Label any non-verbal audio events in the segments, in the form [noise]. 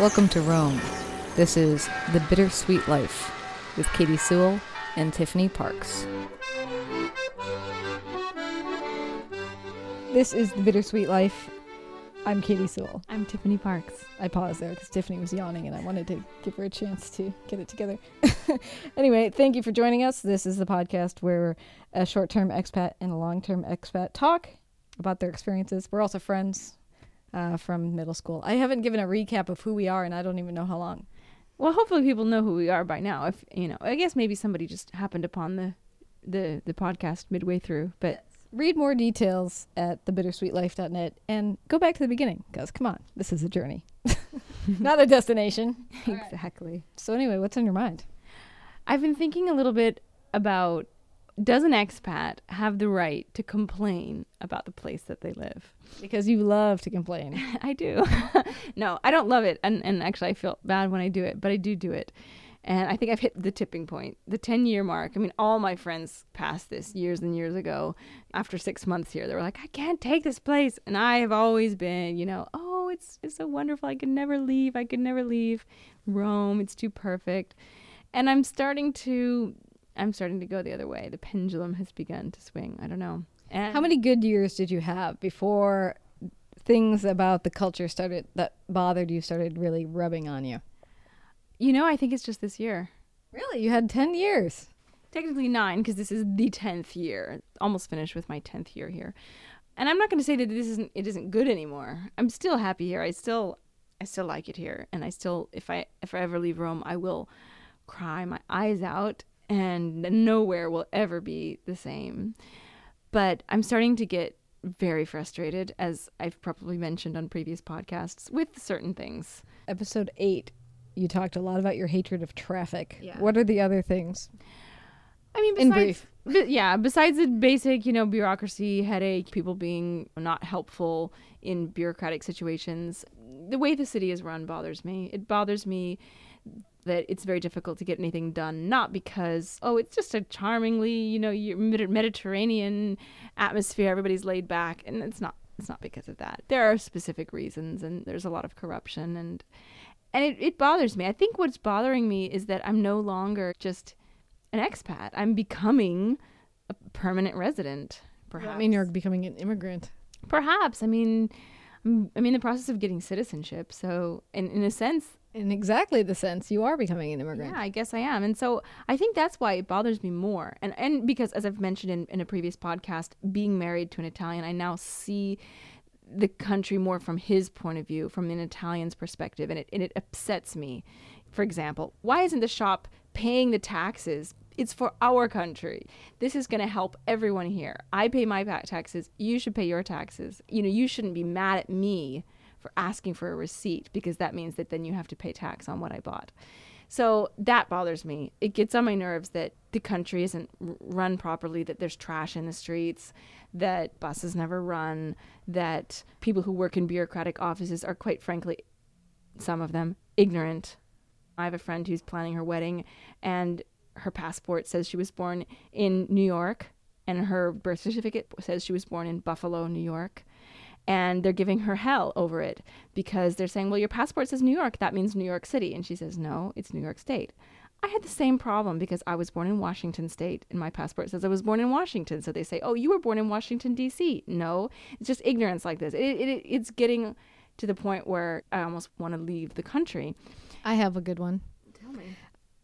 Welcome to Rome. This is The Bittersweet Life with Katy Sewall and Tiffany Parks. This is The Bittersweet Life. I'm Katy Sewall. I'm Tiffany Parks. I paused there because Tiffany was yawning and I wanted to give her a chance to get it together. [laughs] anyway, thank you for joining us. This is the podcast where a short term expat and a long term expat talk about their experiences. We're also friends uh, from middle school. I haven't given a recap of who we are and I don't even know how long. Well, hopefully people know who we are by now. If you know, I guess maybe somebody just happened upon the the the podcast midway through, but Read more details at thebittersweetlife.net and go back to the beginning because, come on, this is a journey, [laughs] not a destination. [laughs] exactly. So, anyway, what's on your mind? I've been thinking a little bit about does an expat have the right to complain about the place that they live? Because you love to complain. [laughs] I do. [laughs] no, I don't love it. And, and actually, I feel bad when I do it, but I do do it. And I think I've hit the tipping point, the 10 year mark. I mean, all my friends passed this years and years ago. After six months here, they were like, I can't take this place. And I have always been, you know, oh, it's, it's so wonderful. I could never leave. I could never leave Rome. It's too perfect. And I'm starting to, I'm starting to go the other way. The pendulum has begun to swing. I don't know. And How many good years did you have before things about the culture started that bothered you started really rubbing on you? You know, I think it's just this year. Really? You had 10 years. technically nine because this is the 10th year almost finished with my 10th year here and i'm not going to say that this isn't it isn't good anymore i'm still happy here i still i still like it here and i still if i if i ever leave rome i will cry my eyes out and nowhere will ever be the same but i'm starting to get very frustrated as i've probably mentioned on previous podcasts with certain things Episode 8, you talked a lot about your hatred of traffic. Yeah. What are the other things? I mean, In brief. But yeah, besides the basic, you know, bureaucracy, headache, people being not helpful in bureaucratic situations, the way the city is run bothers me. It bothers me that it's very difficult to get anything done, not because, oh, it's just a charmingly, you know, Mediterranean atmosphere, everybody's laid back, and it's not. It's not because of that. There are specific reasons, and there's a lot of corruption, and and it, it bothers me. I think what's bothering me is that I'm no longer just an expat. I'm becoming a permanent resident. Perhaps. I mean, you're becoming an immigrant. perhaps. I mean, I'm, I'm in the process of getting citizenship. So, in in a sense, In exactly the sense you are becoming an immigrant. yeah, I guess I am. And so I think that's why it bothers me more. And and because as I've mentioned in, in a previous podcast, being married to an Italian, I now see the country more from his point of view, from an Italian's perspective, and it and it upsets me. For example, why isn't the shop paying the taxes? It's for our country. This is going to help everyone here. I pay my taxes. You should pay your taxes. You know, you shouldn't be mad at me for asking for a receipt because that means that then you have to pay tax on what I bought. So that bothers me. It gets on my nerves that the country isn't run properly, that there's trash in the streets, that buses never run, that people who work in bureaucratic offices are quite frankly, some of them, ignorant. I have a friend who's planning her wedding and her passport says she was born in New York and her birth certificate says she was born in Buffalo, New York and they're giving her hell over it because they're saying, "Well, your passport says New York, that means New York City." And she says, "No, it's New York State." I had the same problem because I was born in Washington State and my passport says I was born in Washington. So they say, "Oh, you were born in Washington D.C." No, it's just ignorance like this. It, it, it's getting to the point where I almost want to leave the country. I have a good one. Tell me.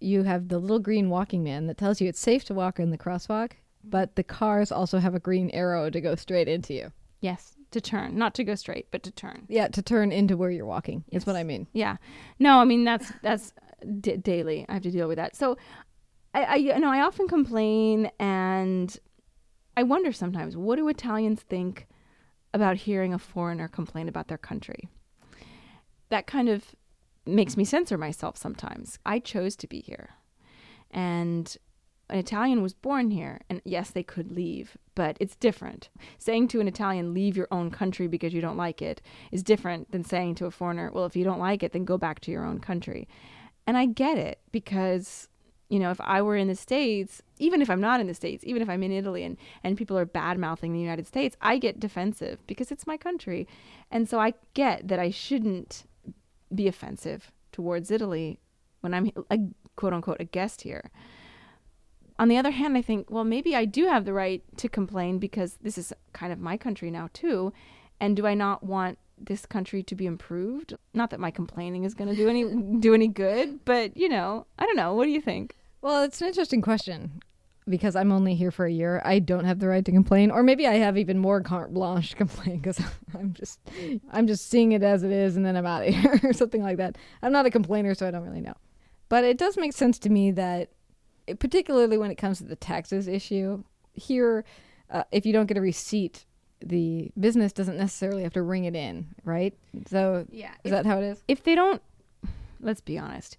You have the little green walking man that tells you it's safe to walk in the crosswalk, but the cars also have a green arrow to go straight into you. Yes, to turn, not to go straight, but to turn. Yeah, to turn into where you're walking. Is what I mean. Yeah. No, I mean that's that's d- daily. I have to deal with that. So, I, I you know I often complain, and I wonder sometimes what do Italians think about hearing a foreigner complain about their country. That kind of makes me censor myself sometimes. I chose to be here, and an Italian was born here, and yes, they could leave, but it's different. Saying to an Italian, leave your own country because you don't like it, is different than saying to a foreigner, well, if you don't like it, then go back to your own country. And I get it because, you know, if I were in the States, even if I'm not in the States, even if I'm in Italy and, and people are bad mouthing the United States, I get defensive because it's my country. And so I get that I shouldn't be offensive towards Italy when I'm a quote unquote a guest here. On the other hand, I think, well, maybe I do have the right to complain because this is kind of my country now too. And do I not want this country to be improved? Not that my complaining is going to do any [laughs] do any good, but you know, I don't know. What do you think? Well, it's an interesting question because I'm only here for a year. I don't have the right to complain, or maybe I have even more carte blanche to complain because [laughs] I'm just I'm just seeing it as it is, and then I'm out of [laughs] here or something like that. I'm not a complainer, so I don't really know. But it does make sense to me that, particularly when it comes to the taxes issue, here, uh, if you don't get a receipt, the business doesn't necessarily have to ring it in, right? So Yeah. is that how it is? if they don't let's be honest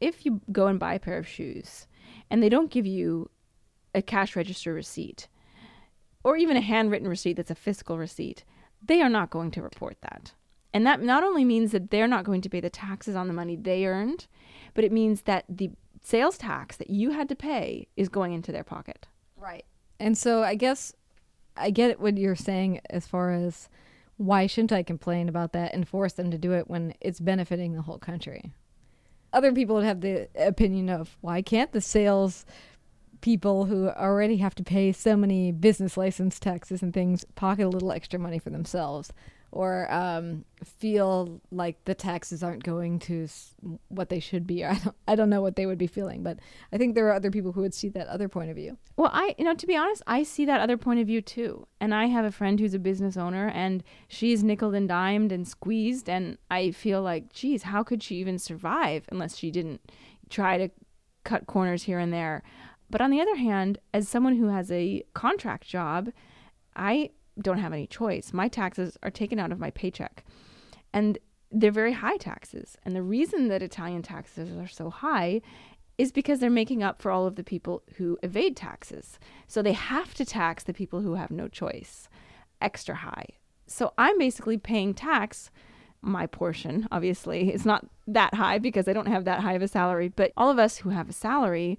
if you go and buy a pair of shoes and they don't give you a cash register receipt or even a handwritten receipt that's a fiscal receipt they are not going to report that and that not only means that they're not going to pay the taxes on the money they earned but it means that the sales tax that you had to pay is going into their pocket Right. And so I guess I get what you're saying as far as why shouldn't I complain about that and force them to do it when it's benefiting the whole country? Other people would have the opinion of why can't the sales people who already have to pay so many business license taxes and things pocket a little extra money for themselves or um, feel like the taxes aren't going to what they should be. [laughs] I don't, I don't know what they would be feeling, but I think there are other people who would see that other point of view. Well, I, you know, to be honest, I see that other point of view too. And I have a friend who's a business owner and she's nickel and dimed and squeezed. And I feel like, geez, how could she even survive unless she didn't try to cut corners here and there? But on the other hand, as someone who has a contract job, I don't have any choice. My taxes are taken out of my paycheck. And they're very high taxes. And the reason that Italian taxes are so high is because they're making up for all of the people who evade taxes. So they have to tax the people who have no choice extra high. So I'm basically paying tax. My portion, obviously, [laughs] It's not that high because I don't have that high of a salary. But all of us who have a salary,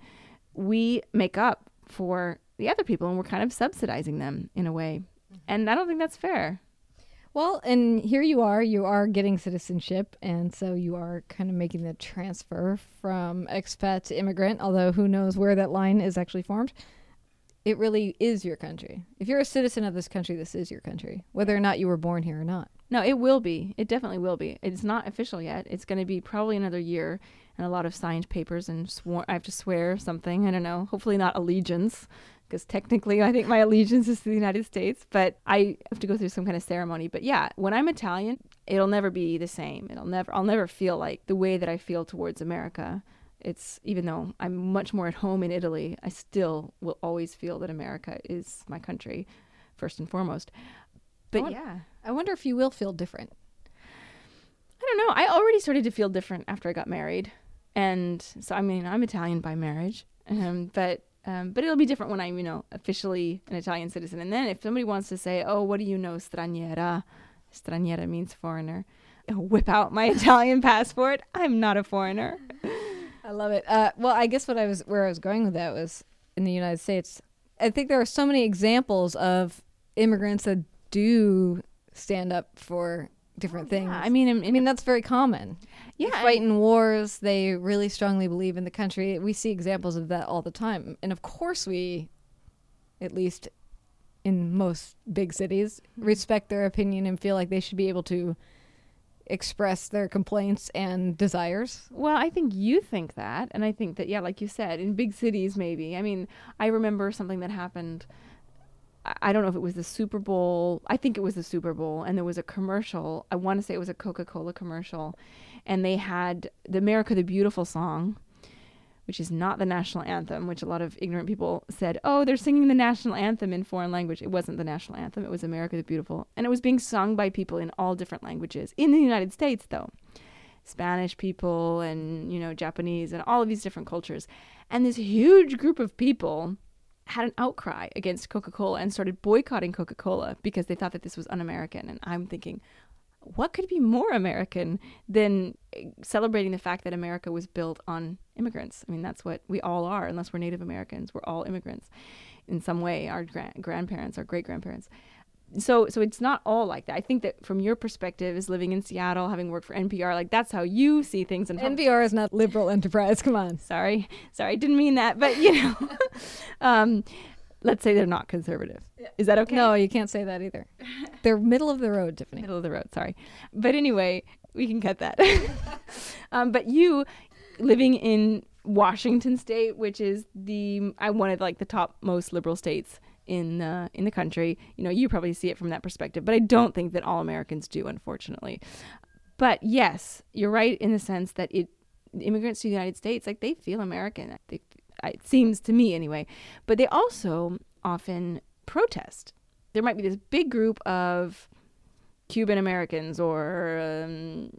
we make up for the other people and we're kind of subsidizing them in a way. And I don't think that's fair. Well, and here you are, you are getting citizenship, and so you are kind of making the transfer from expat to immigrant, although who knows where that line is actually formed. It really is your country. If you're a citizen of this country, this is your country, whether or not you were born here or not. No, it will be. It definitely will be. It's not official yet. It's going to be probably another year and a lot of signed papers and swore. I have to swear something. I don't know. Hopefully not allegiance, because technically I think my allegiance is to the United States, but I have to go through some kind of ceremony. But yeah, when I'm Italian, it'll never be the same. It'll never. I'll never feel like the way that I feel towards America. It's even though I'm much more at home in Italy, I still will always feel that America is my country, first and foremost. But want- yeah. I wonder if you will feel different. I don't know. I already started to feel different after I got married, and so I mean, I'm Italian by marriage, um, but um, but it'll be different when I'm, you know, officially an Italian citizen. And then if somebody wants to say, "Oh, what do you know, straniera?" Straniera means foreigner. Whip out my [laughs] Italian passport. I'm not a foreigner. I love it. Uh, well, I guess what I was where I was going with that was in the United States. I think there are so many examples of immigrants that do stand up for different things. I mean, I mean that's very common. yeah, they fight in wars. They really strongly believe in the country. We see examples of that all the time, and of course, we, at least in most big cities, hmm. respect their opinion and feel like they should be able to express their complaints and desires. Well, I think you think that, and I think that yeah, like you said, in big cities maybe. I mean, I remember something that happened. I- don't know if it was the Super Bowl. I think it was the Super Bowl, and there was a commercial. I want to say it was a Coca Cola commercial, and they had the "America the Beautiful" song, which is not the national anthem. Which a lot of ignorant people said, "Oh, they're singing the national anthem in foreign language." It wasn't the national anthem. It was "America the Beautiful," and it was being sung by people in all different languages in the United States, though. Spanish people and you know Japanese and all of these different cultures. And this huge group of people had an outcry against Coca-Cola and started boycotting Coca-Cola because they thought that this was un-American. And I'm thinking, what could be more American than eh, celebrating the fact that America was built on immigrants? I mean, that's what we all are, unless we're Native Americans. We're all immigrants in some way. Our gra- grandparents, our great grandparents. So so it's not all like that. I think that from your perspective, as living in Seattle, having worked for NPR, like that's how you see things. And NPR is not liberal enterprise. Come on. Sorry, sorry, I didn't mean that. But you know, [laughs] um, let's say they're not conservative. Is that okay? No, you can't say that either. [laughs] They're middle of the road, Tiffany. middle of the road. Sorry, but anyway, we can cut that. [laughs] um, but you living in Washington State, which is the I one of like the top most liberal states in uh, in the country. You know, you probably see it from that perspective, but I don't think that all Americans do, unfortunately. But yes, you're right in the sense that it immigrants to the United States like they feel American. They, it seems to me anyway, but they also often protest. There might be this big group of Cuban Americans or um,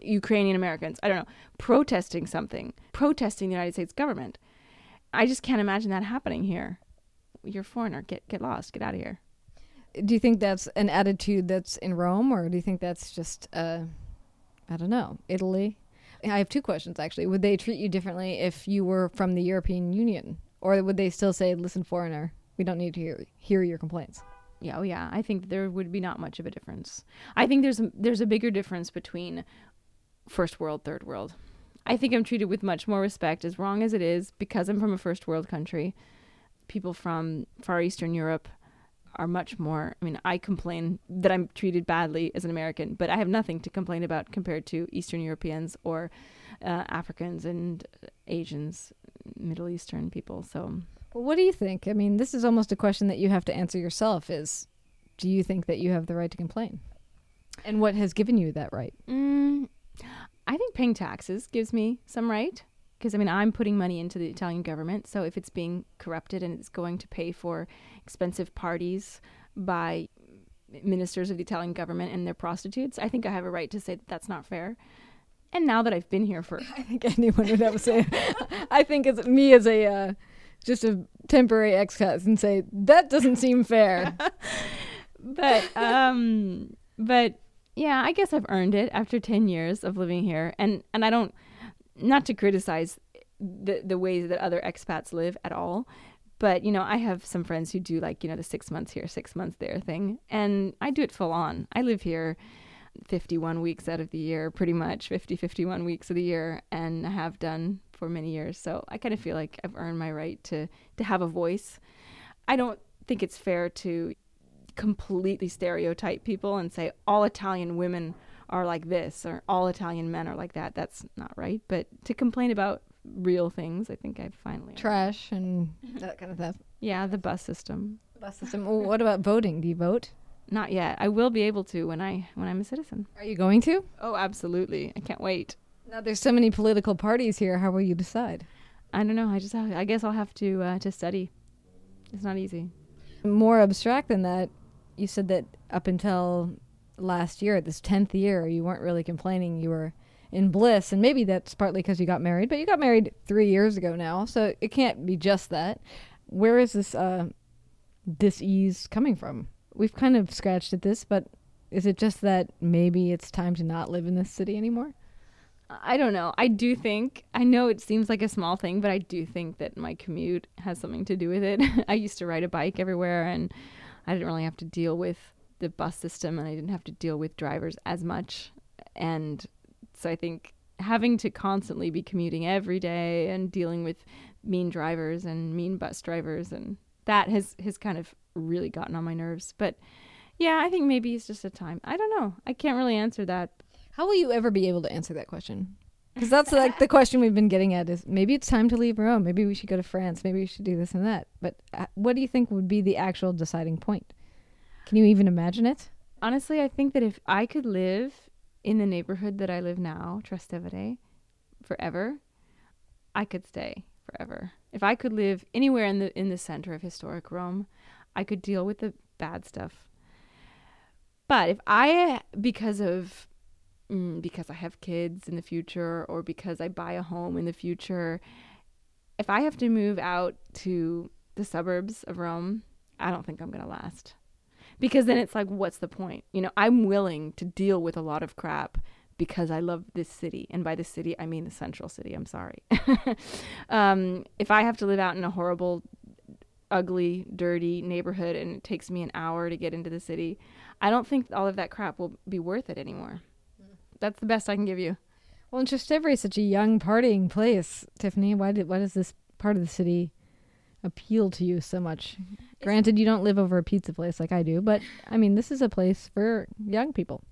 Ukrainian Americans, I don't know, protesting something, protesting the United States government. I just can't imagine that happening here. You're a foreigner. Get get lost. Get out of here. Do you think that's an attitude that's in Rome, or do you think that's just, uh, I don't know, Italy? I have two questions actually. Would they treat you differently if you were from the European Union, or would they still say, "Listen, foreigner, we don't need to hear hear your complaints"? Yeah, oh yeah. I think there would be not much of a difference. I think there's a, there's a bigger difference between first world, third world. I think I'm treated with much more respect, as wrong as it is, because I'm from a first world country. People from Far Eastern Europe are much more. I mean, I complain that I'm treated badly as an American, but I have nothing to complain about compared to Eastern Europeans or uh, Africans and Asians, Middle Eastern people. So, well, what do you think? I mean, this is almost a question that you have to answer yourself. Is do you think that you have the right to complain? And what has given you that right? Mm, I think paying taxes gives me some right because I mean I'm putting money into the Italian government. So if it's being corrupted and it's going to pay for expensive parties by ministers of the Italian government and their prostitutes, I think I have a right to say that that's not fair. And now that I've been here for, [laughs] I think anyone would have to say, [laughs] I think it's me as a uh, just a temporary expat and say that doesn't seem fair. [laughs] but um, but yeah, I guess I've earned it after 10 years of living here. And and I don't not to criticize the the ways that other expats live at all, but you know, I have some friends who do like, you know, the 6 months here, 6 months there thing, and I do it full on. I live here 51 weeks out of the year, pretty much 50 51 weeks of the year, and I have done for many years. So I kind of feel like I've earned my right to to have a voice. I don't think it's fair to completely stereotype people and say all Italian women are like this or all Italian men are like that. That's not right. But to complain about real things, I think I've finally trash and [laughs] that kind of stuff. Yeah, the bus system. Bus system. well, what about voting? Do you vote? Not yet. I will be able to when I when I'm a citizen. Are you going to? Oh, absolutely. I can't wait. Now there's so many political parties here. How will you decide? I don't know. I just have, I guess I'll have to uh, to study. It's not easy. More abstract than that, you said that up until last year, this 10th year, you weren't really complaining. You were in bliss. And maybe that's partly because you got married, but you got married three years ago now. So it can't be just that. Where is this, uh, this ease coming from? We've kind of scratched at this, but is it just that maybe it's time to not live in this city anymore? I don't know. I do think, I know it seems like a small thing, but I do think that my commute has something to do with it. [laughs] I used to ride a bike everywhere and I didn't really have to deal with the bus system and I didn't have to deal with drivers as much. And so I think having to constantly be commuting every day and dealing with mean drivers and mean bus drivers and that has has kind of really gotten on my nerves. But yeah, I think maybe it's just a time. I don't know. I can't really answer that. How will you ever be able to answer that question? Because that's like the question we've been getting at is maybe it's time to leave Rome. Maybe we should go to France. Maybe we should do this and that. But uh, what do you think would be the actual deciding point? Can you even imagine it? Honestly, I think that if I could live in the neighborhood that I live now, Trastevere, forever, I could stay forever. If I could live anywhere in the in the center of historic Rome, I could deal with the bad stuff. But if I because of mm, because I have kids in the future or because I buy a home in the future, if I have to move out to the suburbs of Rome, I don't think I'm going to last. Because then it's like, what's the point? You know, I'm willing to deal with a lot of crap because I love this city. And by the city, I mean the central city. I'm sorry. [laughs] um, if I have to live out in a horrible ugly, dirty neighborhood and it takes me an hour to get into the city. I don't think all of that crap will be worth it anymore. That's the best I can give you. Well, and Trastevere is such a young partying place, Tiffany. Why did why does this part of the city appeal to you so much? Granted, you don't live over a pizza place like I do, but I mean, this is a place for young people.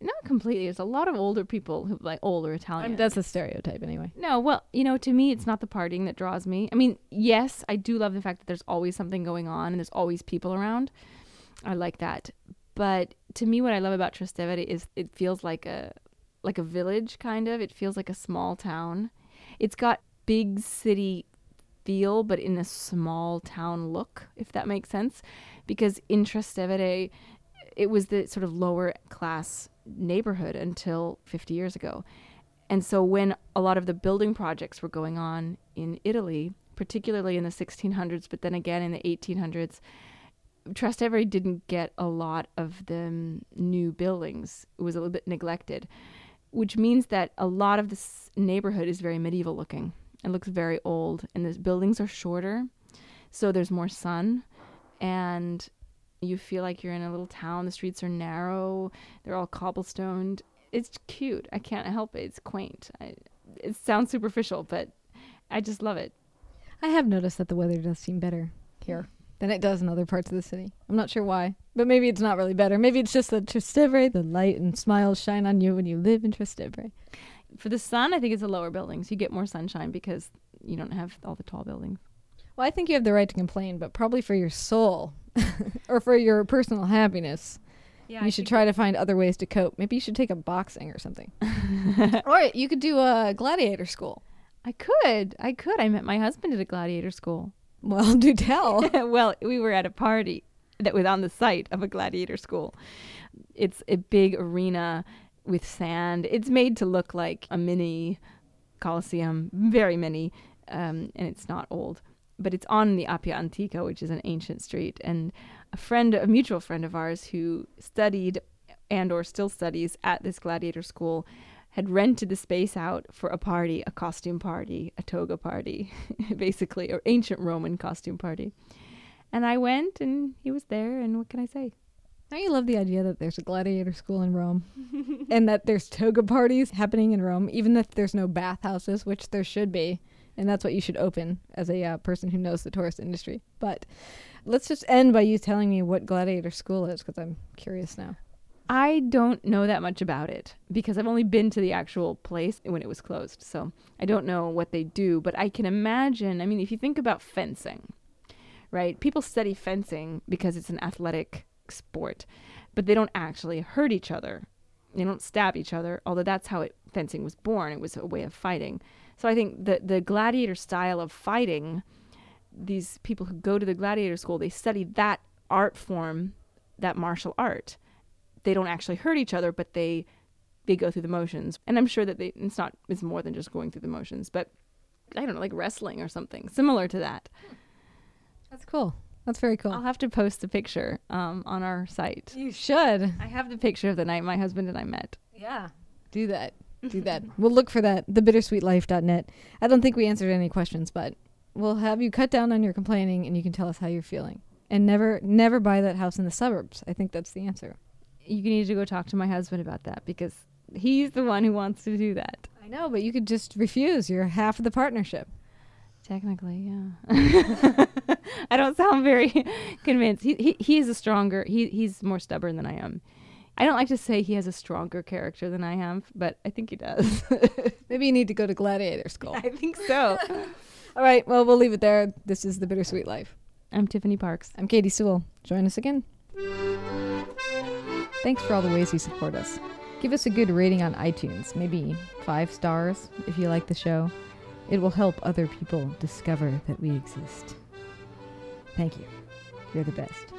Not completely. There's a lot of older people who like older I Italian. mean, that's a stereotype anyway. No, well, you know, to me, it's not the partying that draws me. I mean, yes, I do love the fact that there's always something going on and there's always people around. I like that. But to me, what I love about Trastevere is it feels like a like a village kind of. It feels like a small town. It's got big city feel, but in a small town look, if that makes sense. Because in Trastevere, it was the sort of lower class neighborhood until 50 years ago. And so when a lot of the building projects were going on in Italy, particularly in the 1600s, but then again in the 1800s, Trastevere didn't get a lot of the um, new buildings. It was a little bit neglected, which means that a lot of this neighborhood is very medieval looking. It looks very old, and the buildings are shorter, so there's more sun, and you feel like you're in a little town. The streets are narrow, they're all cobblestoned. It's cute. I can't help it. It's quaint. I, it sounds superficial, but I just love it. I have noticed that the weather does seem better here than it does in other parts of the city. I'm not sure why, but maybe it's not really better. Maybe it's just that Trastevere, the light and smiles shine on you when you live in Trastevere. For the sun, I think it's the lower buildings. You get more sunshine because you don't have all the tall buildings. Well, I think you have the right to complain, but probably for your soul [laughs] or for your personal happiness, Yeah, you should try to find other ways to cope. Maybe you should take up boxing or something. [laughs] or you could do a gladiator school. I could. I could. I met my husband at a gladiator school. Well, [laughs] do tell. well, we were at a party that was on the site of a gladiator school. It's a big arena with sand. It's made to look like a mini Colosseum, very mini, um, and it's not old. But it's on the Appia Antica, which is an ancient street. And a friend, a mutual friend of ours who studied and or still studies at this gladiator school had rented the space out for a party, a costume party, a toga party, [laughs] basically, or ancient Roman costume party. And I went and he was there, and what can I say? Don't you love the idea that there's a gladiator school in Rome and that there's toga parties happening in Rome, even if there's no bathhouses, which there should be? And that's what you should open as a uh, person who knows the tourist industry. But let's just end by you telling me what gladiator school is because I'm curious now. I don't know that much about it because I've only been to the actual place when it was closed. So I don't know what they do, but I can imagine. I mean, if you think about fencing, right? People study fencing because it's an athletic sport, but they don't actually hurt each other. They don't stab each other, although that's how it, fencing was born. It was a way of fighting. So I think the the gladiator style of fighting, these people who go to the gladiator school, they study that art form, that martial art they don't actually hurt each other, but they they go through the motions. And I'm sure that they it's not it's more than just going through the motions, but I don't know, like wrestling or something similar to that. That's cool. That's very cool. I'll have to post a picture um, on our site. you should. I have the picture of the night my husband and I met. Yeah. Do that. Do that. [laughs] we'll look for that. Thebittersweetlife.net. I don't think we answered any questions, but we'll have you cut down on your complaining and you can tell us how you're feeling. And never never buy that house in the suburbs. I think that's the answer. You need to go talk to my husband about that because he's the one who wants to do that. I know, but you could just refuse. You're half of the partnership. Technically, yeah. [laughs] I don't sound very [laughs] convinced. He, he he is a stronger. He he's more stubborn than I am. I don't like to say he has a stronger character than I have, but I think he does. [laughs] Maybe you need to go to gladiator school. I think so. All right, well, we'll leave it there. This is The Bittersweet Life. I'm Tiffany Parks. I'm Katy Sewall. Join us again. Thanks for all the ways you support us. Give us a good rating on iTunes, maybe five stars if you like the show. It will help other people discover that we exist. Thank you. You're the best.